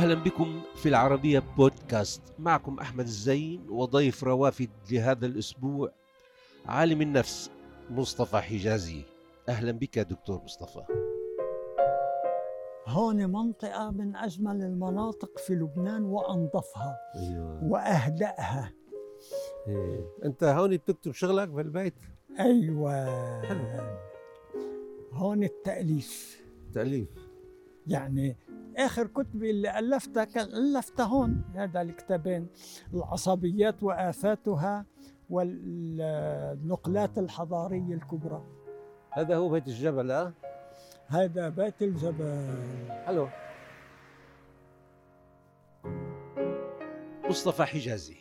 أهلا بكم في العربية بودكاست. معكم أحمد الزين وضيف روافد لهذا الأسبوع عالم النفس مصطفى حجازي. أهلا بك دكتور مصطفى. هون منطقة من أجمل المناطق في لبنان وأنظفها أيوة. وأهدأها. إيه. أنت هون بتكتب شغلك في البيت؟ أيوة. حلو. هون التأليف. تأليف. يعني آخر كتبي اللي ألفتها كان ألفتها هون هذا الكتابين العصبيات وآفاتها والنقلات الحضارية الكبرى. هذا هو بيت الجبل ها؟ هذا بيت الجبل. حلو مصطفى حجازي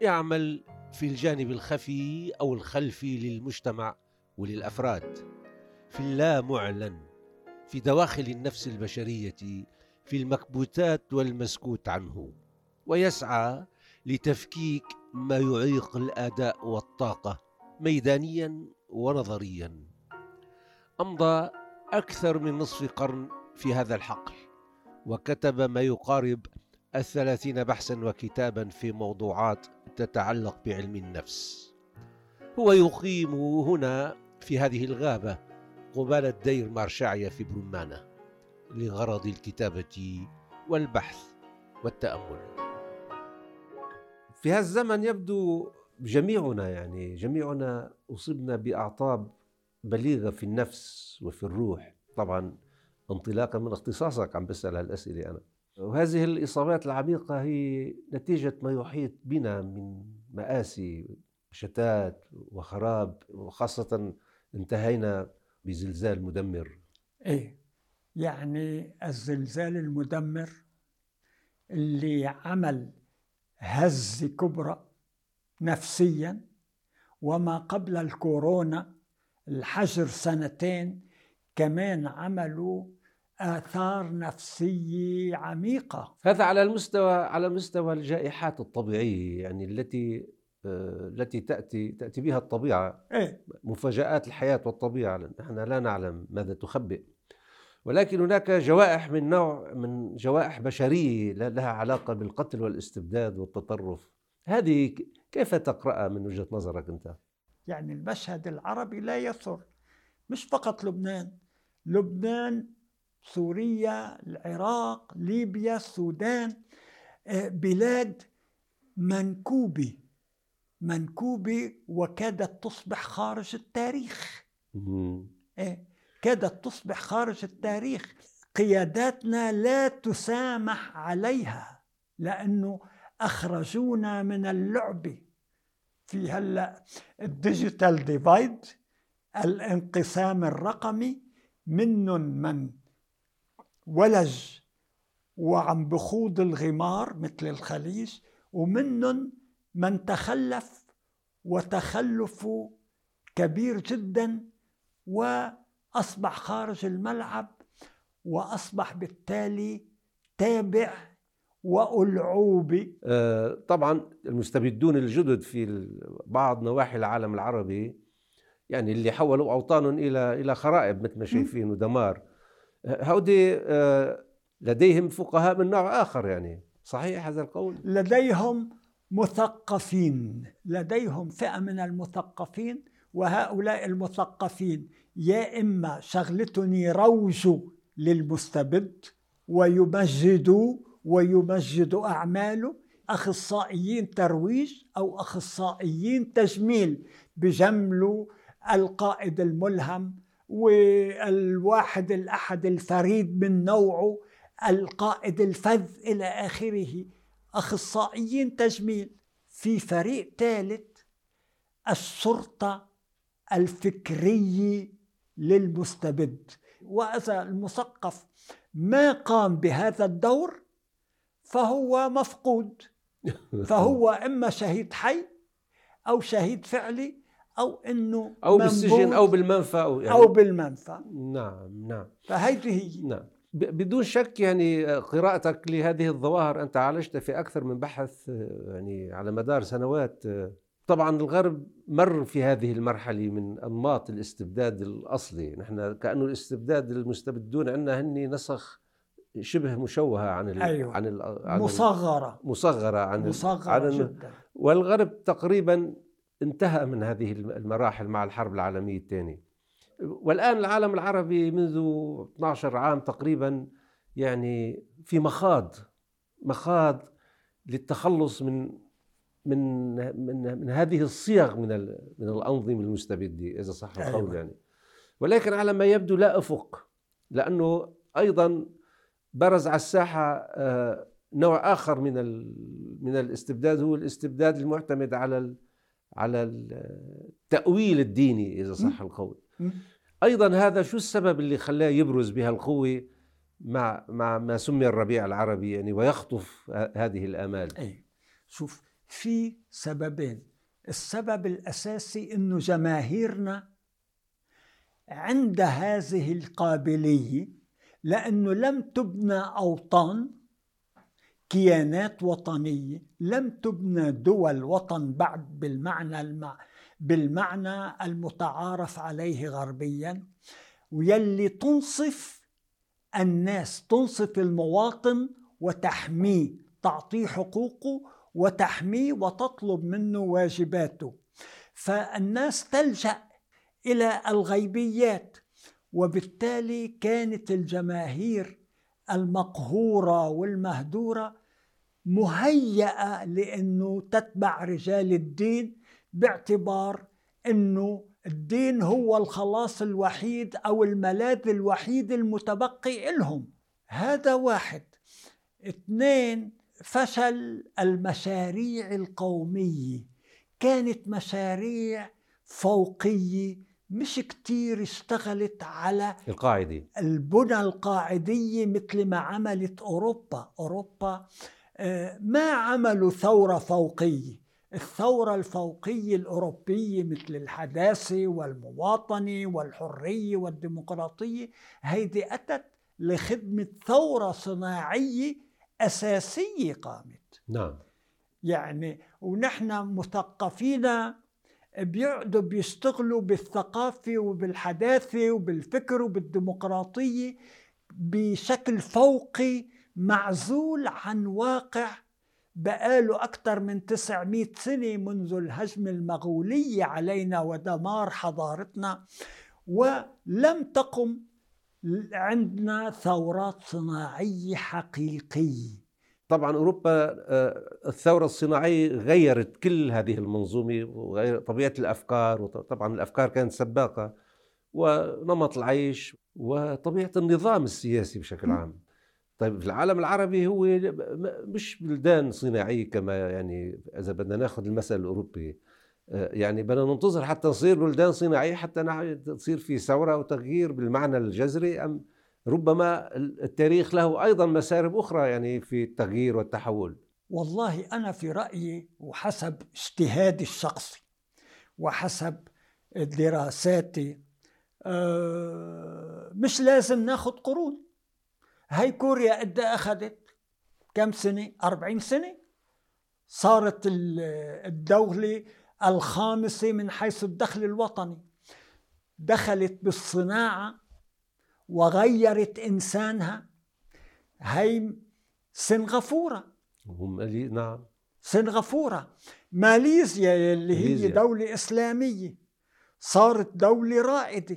يعمل في الجانب الخفي أو الخلفي للمجتمع وللأفراد. في اللامعلن. في دواخل النفس البشرية في المكبوتات والمسكوت عنه ويسعى لتفكيك ما يعيق الأداء والطاقة ميدانيا ونظريا. أمضى أكثر من نصف قرن في هذا الحقل وكتب ما يقارب الثلاثين بحثا وكتابا في موضوعات تتعلق بعلم النفس. هو يقيم هنا في هذه الغابة قبالة دير مارشعية في برمانة لغرض الكتابة والبحث والتأمل. في هذا الزمن يبدو جميعنا يعني جميعنا أصبنا بأعطاب بليغة في النفس وفي الروح. طبعا انطلاقا من اختصاصك عم بسأل هالأسئلة أنا. وهذه الإصابات العميقة هي نتيجة ما يحيط بنا من مآسي شتات وخراب وخاصة انتهينا بزلزال مدمر. إيه يعني الزلزال المدمر اللي عمل هز كبرى نفسيا وما قبل الكورونا الحجر سنتين كمان عملوا آثار نفسية عميقة. هذا على المستوى على مستوى الجائحات الطبيعية يعني التي التي تأتي تأتي بها الطبيعة إيه. مفاجآت الحياة والطبيعة. لأن نحن لا نعلم ماذا تخبئ. ولكن هناك جوائح من نوع من جوائح بشرية لها علاقة بالقتل والاستبداد والتطرف. هذه كيف تقرأها من وجهة نظرك أنت؟ يعني المشهد العربي لا يسر. مش فقط لبنان. لبنان سوريا العراق ليبيا السودان آه، بلاد منكوبة. منكوبة وكادت تصبح خارج التاريخ. إيه؟ كادت تصبح خارج التاريخ قياداتنا لا تسامح عليها لأنه أخرجونا من اللعبة في هلأ ال digital divide الانقسام الرقمي منهم من ولج وعم بخوض الغمار مثل الخليج ومنهم من تخلف وتخلفه كبير جدا وأصبح خارج الملعب وأصبح بالتالي تابع والعوبه آه، طبعا المستبدون الجدد في بعض نواحي العالم العربي يعني اللي حولوا اوطانهم إلى إلى خرائب مثل ما شايفين ودمار. آه، هودي آه، لديهم فقهاء من نوع آخر يعني. صحيح هذا القول؟ لديهم مثقفين. لديهم فئة من المثقفين وهؤلاء المثقفين يا إما شغلتهم يروجوا للمستبد ويمجدوا ويمجدوا أعماله أخصائيين ترويج أو أخصائيين تجميل بجملوا القائد الملهم والواحد الأحد الفريد من نوعه القائد الفذ إلى آخره. أخصائيين تجميل في فريق ثالث الشرطه الفكرية للمستبد. وإذا المثقف ما قام بهذا الدور فهو مفقود. فهو إما شهيد حي أو شهيد فعلي أو إنه أو بالسجن أو بالمنفى أو يعني. أو بالمنفى. نعم نعم. فهذه هي. نعم. بدون شك يعني قراءتك لهذه الظواهر أنت عالجت في أكثر من بحث يعني على مدار سنوات. طبعا الغرب مر في هذه المرحلة من أنماط الاستبداد الأصلي. نحن كانه الاستبداد المستبدون عندنا هن نسخ شبه مشوهة عن ال أيوة. عن ال عن مصغرة. مصغرة عن مصغرة عن جدا. والغرب تقريبا انتهى من هذه المراحل مع الحرب العالمية الثانية. والآن العالم العربي منذ 12 عام تقريبا يعني في مخاض مخاض للتخلص من من من من هذه الصيغ من من الأنظمة المستبدة إذا صح القول أيوة. يعني ولكن على ما يبدو لا أفق لأنه أيضا برز على الساحة آه، نوع آخر من من الاستبداد هو الاستبداد المعتمد على على التاويل الديني إذا صح القول. أيضا هذا شو السبب اللي خلاه يبرز بهالقوه مع مع ما سمي الربيع العربي؟ يعني ويخطف هذه الآمال. أي شوف في سببين. السبب الأساسي إنه جماهيرنا عند هذه القابلية لأنه لم تبنى أوطان كيانات وطنية لم تبنى دول وطن بعد بالمعنى الم... بالمعنى المتعارف عليه غربيا ويلي تنصف الناس تنصف المواطن وتحميه تعطيه حقوقه وتحميه وتطلب منه واجباته. فالناس تلجأ إلى الغيبيات وبالتالي كانت الجماهير المقهورة والمهدورة مهيئة لأنه تتبع رجال الدين باعتبار إنه الدين هو الخلاص الوحيد أو الملاذ الوحيد المتبقي لهم. هذا واحد. اثنين فشل المشاريع القومية. كانت مشاريع فوقية مش كتير اشتغلت على القاعدة. البنى القاعدية مثل ما عملت أوروبا. أوروبا آه، ما عملوا ثورة فوقية. الثورة الفوقية الأوروبية مثل الحداثة والمواطنة والحرية والديمقراطية هيدي أتت لخدمة ثورة صناعية أساسية قامت. نعم. يعني ونحن مثقفين بيقعدوا بيشتغلوا بالثقافة وبالحداثة وبالفكر وبالديمقراطية بشكل فوقي معزول عن واقع بقاله أكثر من 900 سنة منذ الهجمة المغولية علينا ودمار حضارتنا ولم تقم عندنا ثورات صناعية حقيقية طبعا أوروبا آه، الثورة الصناعية غيرت كل هذه المنظومة وغير طبيعة الأفكار وطبعا الأفكار كانت سباقة ونمط العيش وطبيعة النظام السياسي بشكل عام. طيب في العالم العربي هو مش بلدان صناعيه كما يعني إذا بدنا ناخذ المثل الأوروبي. آه، يعني بدنا ننتظر حتى نصير بلدان صناعية حتى تصير في ثورة وتغيير بالمعنى الجذري أم ربما التاريخ له أيضا مسارب أخرى يعني في التغيير والتحول. والله أنا في رأيي وحسب اجتهادي الشخصي وحسب دراساتي آه، مش لازم ناخد قرون. هاي كوريا قد أخذت كم سنة؟ 40 سنة؟ صارت ال- الدولة الخامسة من حيث الدخل الوطني. دخلت بالصناعة وغيرت إنسانها. هي سنغافورة هم نعم. سنغافورة ماليزيا اللي هي ماليزيا. دولة إسلامية. صارت دولة رائدة.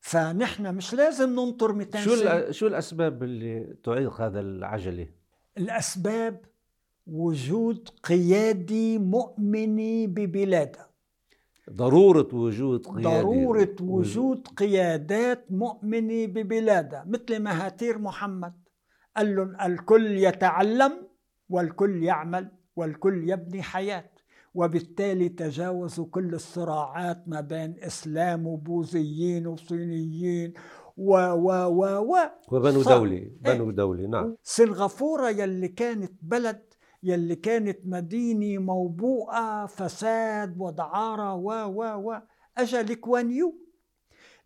فنحن مش لازم ننطر 200 شو سنة. شو الأسباب اللي تعيق هذا العجلة؟ الأسباب وجود قيادي مؤمن ببلادة. ضرورة وجود قياده ضرورة وجود قيادات مؤمنة ببلادها مثل مهاتير محمد قال لهم الكل يتعلم والكل يعمل والكل يبني حياة. وبالتالي تجاوزوا كل الصراعات ما بين إسلام وبوذيين وصينيين و و و و وبنوا صار- دوله بنوا دوله نعم. سنغافورة يلي كانت بلد يلي كانت مدينة موبوءة فساد ودعارة و و و. أجا لكوانيو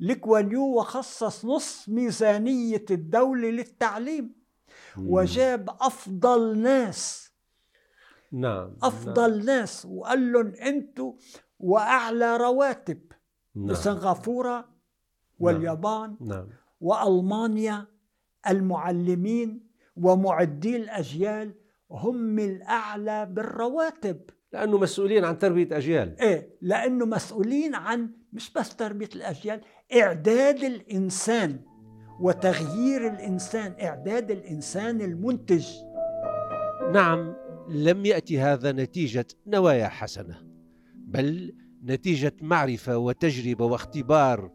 لكوانيو وخصص نص ميزانية الدولة للتعليم. وجاب أفضل ناس نعم أفضل ناس وقال لهم أنتوا وأعلى رواتب نعم. بسنغافورة واليابان نعم. وألمانيا المعلمين ومعدي الأجيال هم الأعلى بالرواتب. لأنه مسؤولين عن تربية أجيال. إيه لأنه مسؤولين عن مش بس تربية الأجيال إعداد الإنسان وتغيير الإنسان إعداد الإنسان المنتج. نعم. لم يأتي هذا نتيجة نوايا حسنة بل نتيجة معرفة وتجربة واختبار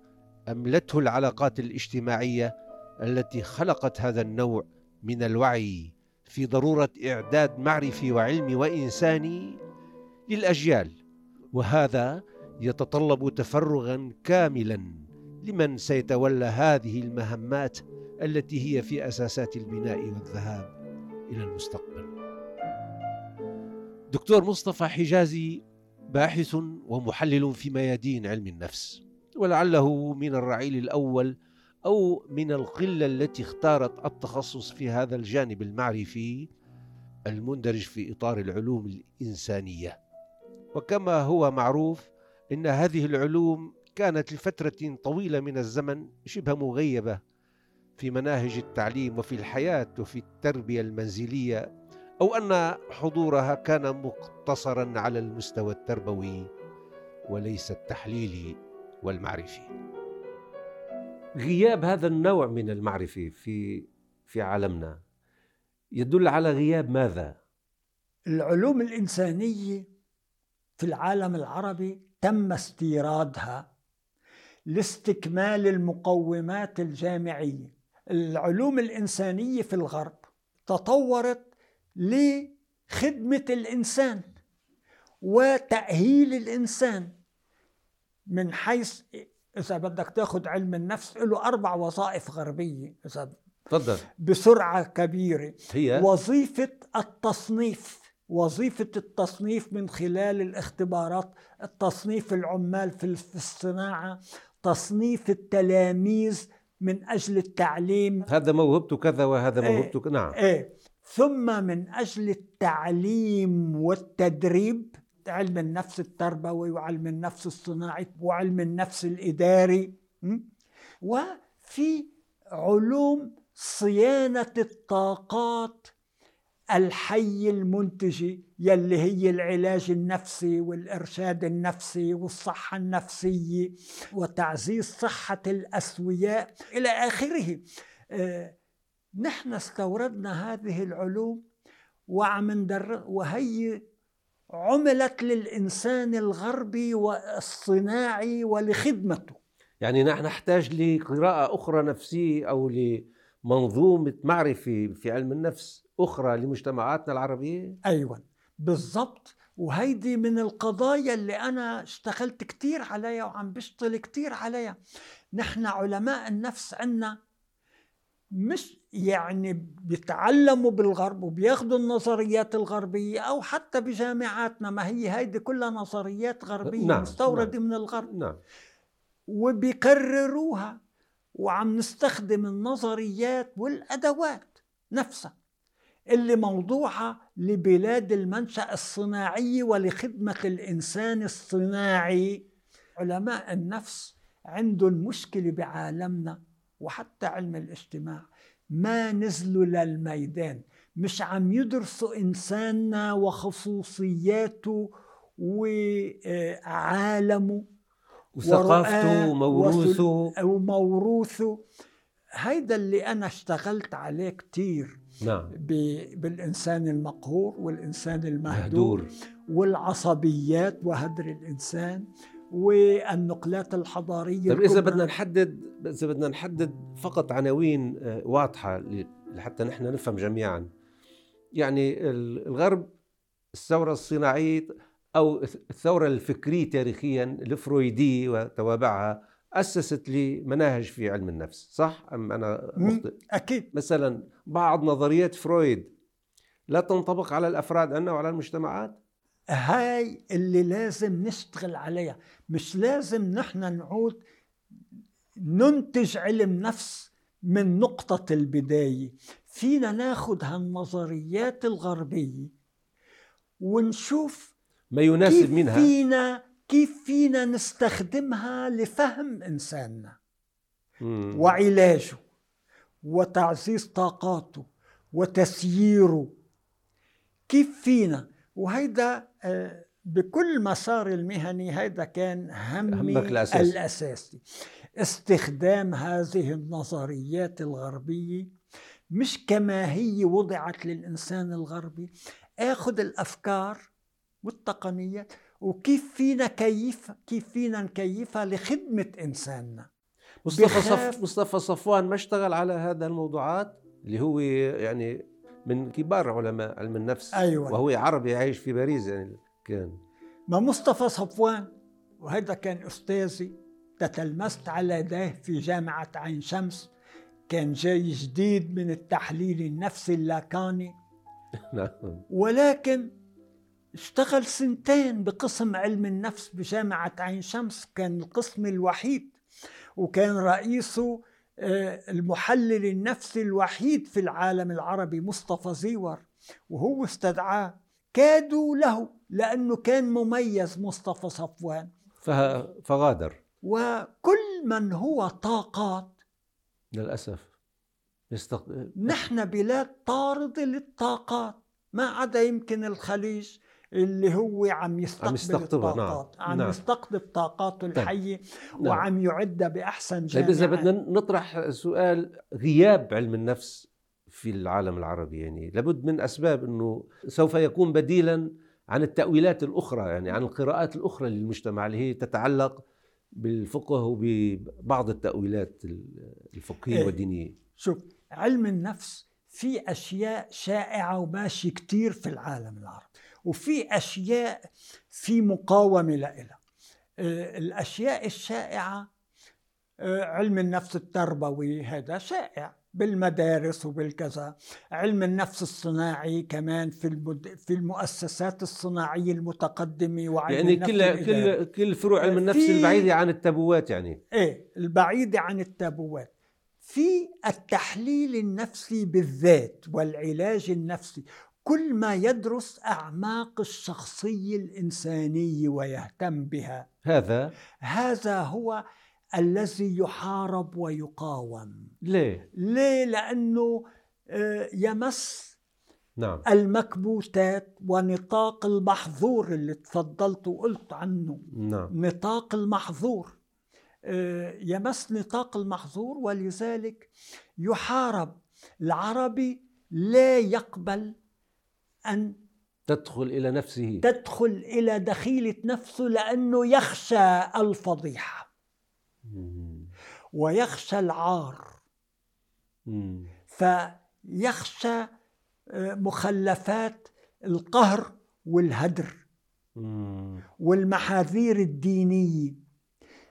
أملته العلاقات الاجتماعية التي خلقت هذا النوع من الوعي في ضرورة إعداد معرفي وعلمي وانساني للأجيال. وهذا يتطلب تفرغا كاملا لمن سيتولى هذه المهمات التي هي في أساسات البناء والذهاب إلى المستقبل. دكتور مصطفى حجازي باحث ومحلل في ميادين علم النفس ولعله من الرعيل الأول أو من القلة التي اختارت التخصص في هذا الجانب المعرفي المندرج في إطار العلوم الإنسانية. وكما هو معروف إن هذه العلوم كانت لفترة طويلة من الزمن شبه مغيبة في مناهج التعليم وفي الحياة وفي التربية المنزلية أو أن حضورها كان مقتصرا على المستوى التربوي وليس التحليلي والمعرفي غياب هذا النوع من المعرفة في في عالمنا يدل على غياب ماذا؟ العلوم الإنسانية في العالم العربي تم استيرادها لاستكمال المقومات الجامعية العلوم الإنسانية في الغرب تطورت لخدمة الإنسان وتأهيل الإنسان من حيث إذا بدك تاخذ علم النفس له أربع وظائف غربية إذا تفضل. بسرعة كبيرة. هي؟ وظيفة التصنيف وظيفة التصنيف من خلال الاختبارات تصنيف العمال في الصناعة تصنيف التلاميذ من أجل التعليم. هذا موهبته كذا وهذا إيه، موهبته إيه نعم. إيه. ثم من أجل التعليم والتدريب علم النفس التربوي وعلم النفس الصناعي وعلم النفس الإداري وفي علوم صيانة الطاقات الحي المنتجة يلي هي العلاج النفسي والإرشاد النفسي والصحة النفسية وتعزيز صحة الأسوياء إلى آخره. آه نحن استوردنا هذه العلوم وعم ندر وهي عملت للإنسان الغربي والصناعي ولخدمته. يعني نحن نحتاج لقراءة أخرى نفسية أو لمنظومة معرفة في علم النفس أخرى لمجتمعاتنا العربية؟ أيوة بالضبط. وهيدي من القضايا اللي أنا اشتغلت كتير عليها وعم بشتغل كتير عليها. نحن علماء النفس عنا مش يعني بيتعلموا بالغرب وبياخذوا النظريات الغربية أو حتى بجامعاتنا ما هي هيدي كلها نظريات غربية نعم مستوردة نعم من الغرب. نعم. وبيكرروها وعم نستخدم النظريات والأدوات نفسها. اللي موضوعها لبلاد المنشأ الصناعي ولخدمة الإنسان الصناعي. علماء النفس عندهم مشكلة بعالمنا وحتى علم الاجتماع. ما نزلوا للميدان. مش عم يدرسوا إنساننا وخصوصياته وعالمه وثقافته وموروثه. وموروثه. هيدا اللي أنا اشتغلت عليه كتير. نعم. بالإنسان المقهور والإنسان المهدور والعصبيات وهدر الإنسان. والنقلات الحضارية طيب إذا بدنا نحدد إذا بدنا نحدد فقط عناوين آه، واضحة لحتى نحن نفهم جميعا. يعني الغرب الثورة الصناعية أو الثورة الفكرية تاريخيا الفرويدية وتوابعها أسست لمناهج في علم النفس صح؟ أم أنا مخطئ؟ أكيد. مثلا بعض نظريات فرويد لا تنطبق على الأفراد عندنا وعلى المجتمعات؟ هاي اللي لازم نشتغل عليها. مش لازم نحن نعود ننتج علم نفس من نقطة البداية. فينا ناخد هالنظريات الغربية ونشوف ما يناسب كيف منها. فينا كيف فينا نستخدمها لفهم إنساننا وعلاجه وتعزيز طاقاته وتسييره. كيف فينا؟ وهيدا بكل مسار المهني هيدا كان همي الأساسي. الأساسي. استخدام هذه النظريات الغربية مش كما هي وضعت للإنسان الغربي. آخذ الأفكار والتقنيات وكيف فينا كيف كيف فينا نكيفها لخدمة إنساننا. مصطفى صف مصطفى صفوان ما اشتغل على هذا الموضوعات اللي هو يعني من كبار علماء علم النفس أيوة. وهو عربي عايش في باريس يعني كان. ما مصطفى صفوان وهذا كان أستاذي تتلمست على يديه في جامعة عين شمس. كان جاي جديد من التحليل النفسي اللاكاني. نعم. ولكن اشتغل سنتين بقسم علم النفس بجامعة عين شمس كان القسم الوحيد وكان رئيسه المحلل النفسي الوحيد في العالم العربي مصطفى زيور وهو استدعاه. كادوا له لأنه كان مميز مصطفى صفوان. فغادر. وكل من هو طاقات. للأسف. يستق... نحن بلاد طاردة للطاقات. ما عدا يمكن الخليج. اللي هو عم يستقطب عم يستقطبها الطاقات نعم. عم نعم. يستقطب طاقاته طيب. الحية نعم. وعم يعدها بأحسن جامعة طيب إذا بدنا نطرح سؤال غياب علم النفس في العالم العربي يعني لابد من أسباب أنه سوف يكون بديلا عن التأويلات الأخرى يعني عن القراءات الأخرى للمجتمع اللي هي تتعلق بالفقه وببعض التأويلات الفقهية إيه. والدينية شوف علم النفس في أشياء شائعة وماشي كتير في العالم العربي وفي أشياء في مقاومة لها آه، الأشياء الشائعة آه، علم النفس التربوي هذا شائع بالمدارس وبالكذا. علم النفس الصناعي كمان في المد... في المؤسسات الصناعية المتقدمة وعلم يعني النفس كل كل كل فروع علم النفس البعيدة عن التابوات يعني. إيه البعيدة عن التابوات. في التحليل النفسي بالذات والعلاج النفسي. كل ما يدرس أعماق الشخصيه الانسانيه ويهتم بها هذا هذا هو الذي يحارب ويقاوم ليه؟ ليه؟ لأنه آه، يمس نعم. المكبوتات ونطاق المحظور اللي تفضلت وقلت عنه نعم. نطاق المحظور آه، يمس نطاق المحظور ولذلك يحارب العربي لا يقبل أن تدخل إلى نفسه. تدخل إلى دخيلة نفسه لأنه يخشى الفضيحة. ويخشى العار. فيخشى آه، مخلفات القهر والهدر. والمحاذير الدينية.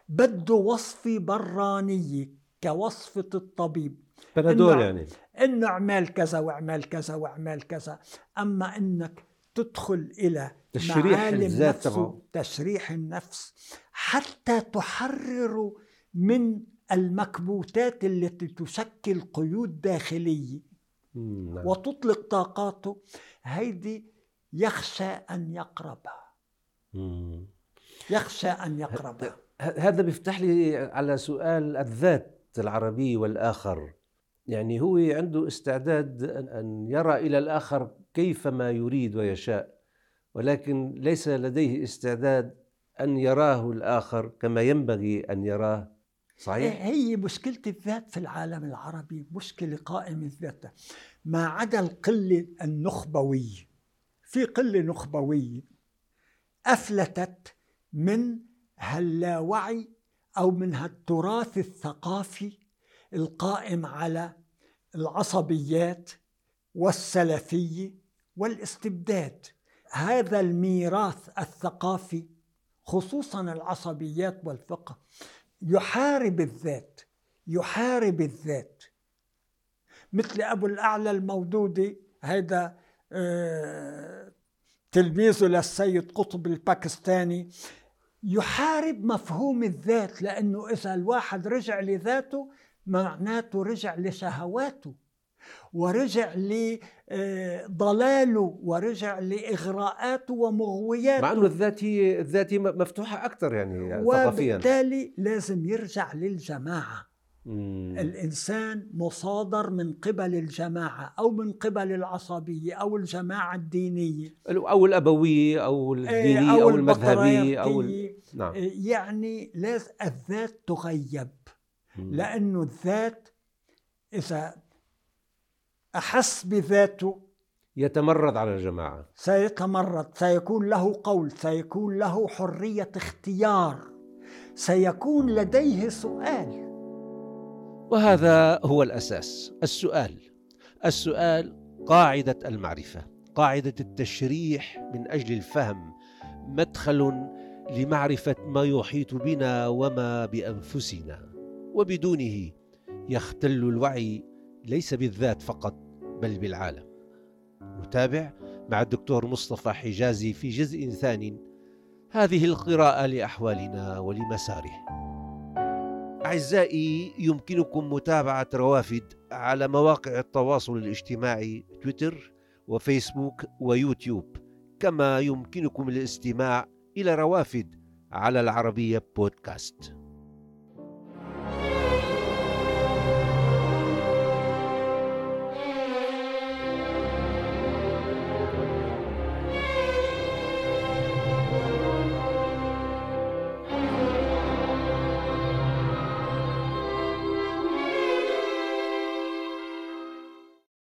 بده وصفة برانية كوصفة الطبيب. بنادول يعني. إنه اعمل كذا واعمل كذا واعمل كذا. أما إنك تدخل إلى تشريح الذات تبعه. تشريح النفس حتى تحرر من المكبوتات التي تشكل قيود داخلية. نعم. وتطلق طاقاته. هيدي يخشى أن يقربها. يخشى أن يقربها. هذا بيفتح لي على سؤال الذات العربي والآخر. يعني هو عنده استعداد ان يرى إلى الآخر كيفما يريد ويشاء ولكن ليس لديه استعداد أن يراه الآخر كما ينبغي أن يراه. صحيح؟ إيه، هي مشكلة الذات في العالم العربي مشكلة قائمة ذاتها. ما عدا القلة النخبوية في قلة نخبوية أفلتت من هاللاوعي أو من هالتراث الثقافي القائم على العصبيات والسلفية والاستبداد. هذا الميراث الثقافي خصوصا العصبيات والفقه يحارب الذات يحارب الذات. مثل أبو الأعلى المودودي هذا آه، تلميذه للسيد قطب الباكستاني يحارب مفهوم الذات لأنه إذا الواحد رجع لذاته معناته رجع لشهواته ورجع لضلاله ورجع لإغراءاته ومغوياته مع أنه الذات هي الذات مفتوحة أكثر يعني ثقافيا وبالتالي لازم يرجع للجماعة مم. الإنسان مصادر من قبل الجماعة أو من قبل العصبية أو الجماعة الدينية أو الابويه أو إيه، الدينيه أو المذهبيه أو. نعم يعني لازم الذات تغيب. لأنه الذات إذا أحس بذاته يتمرد على الجماعة. سيتمرد سيكون له قول سيكون له حرية اختيار سيكون لديه سؤال. وهذا هو الأساس السؤال. السؤال قاعدة المعرفة قاعدة التشريح من أجل الفهم مدخل لمعرفة ما يحيط بنا وما بأنفسنا. وبدونه يختل الوعي ليس بالذات فقط بل بالعالم. نتابع مع الدكتور مصطفى حجازي في جزء ثان هذه القراءة لأحوالنا ولمساره. أعزائي يمكنكم متابعة روافد على مواقع التواصل الاجتماعي تويتر وفيسبوك ويوتيوب كما يمكنكم الاستماع إلى روافد على العربية بودكاست.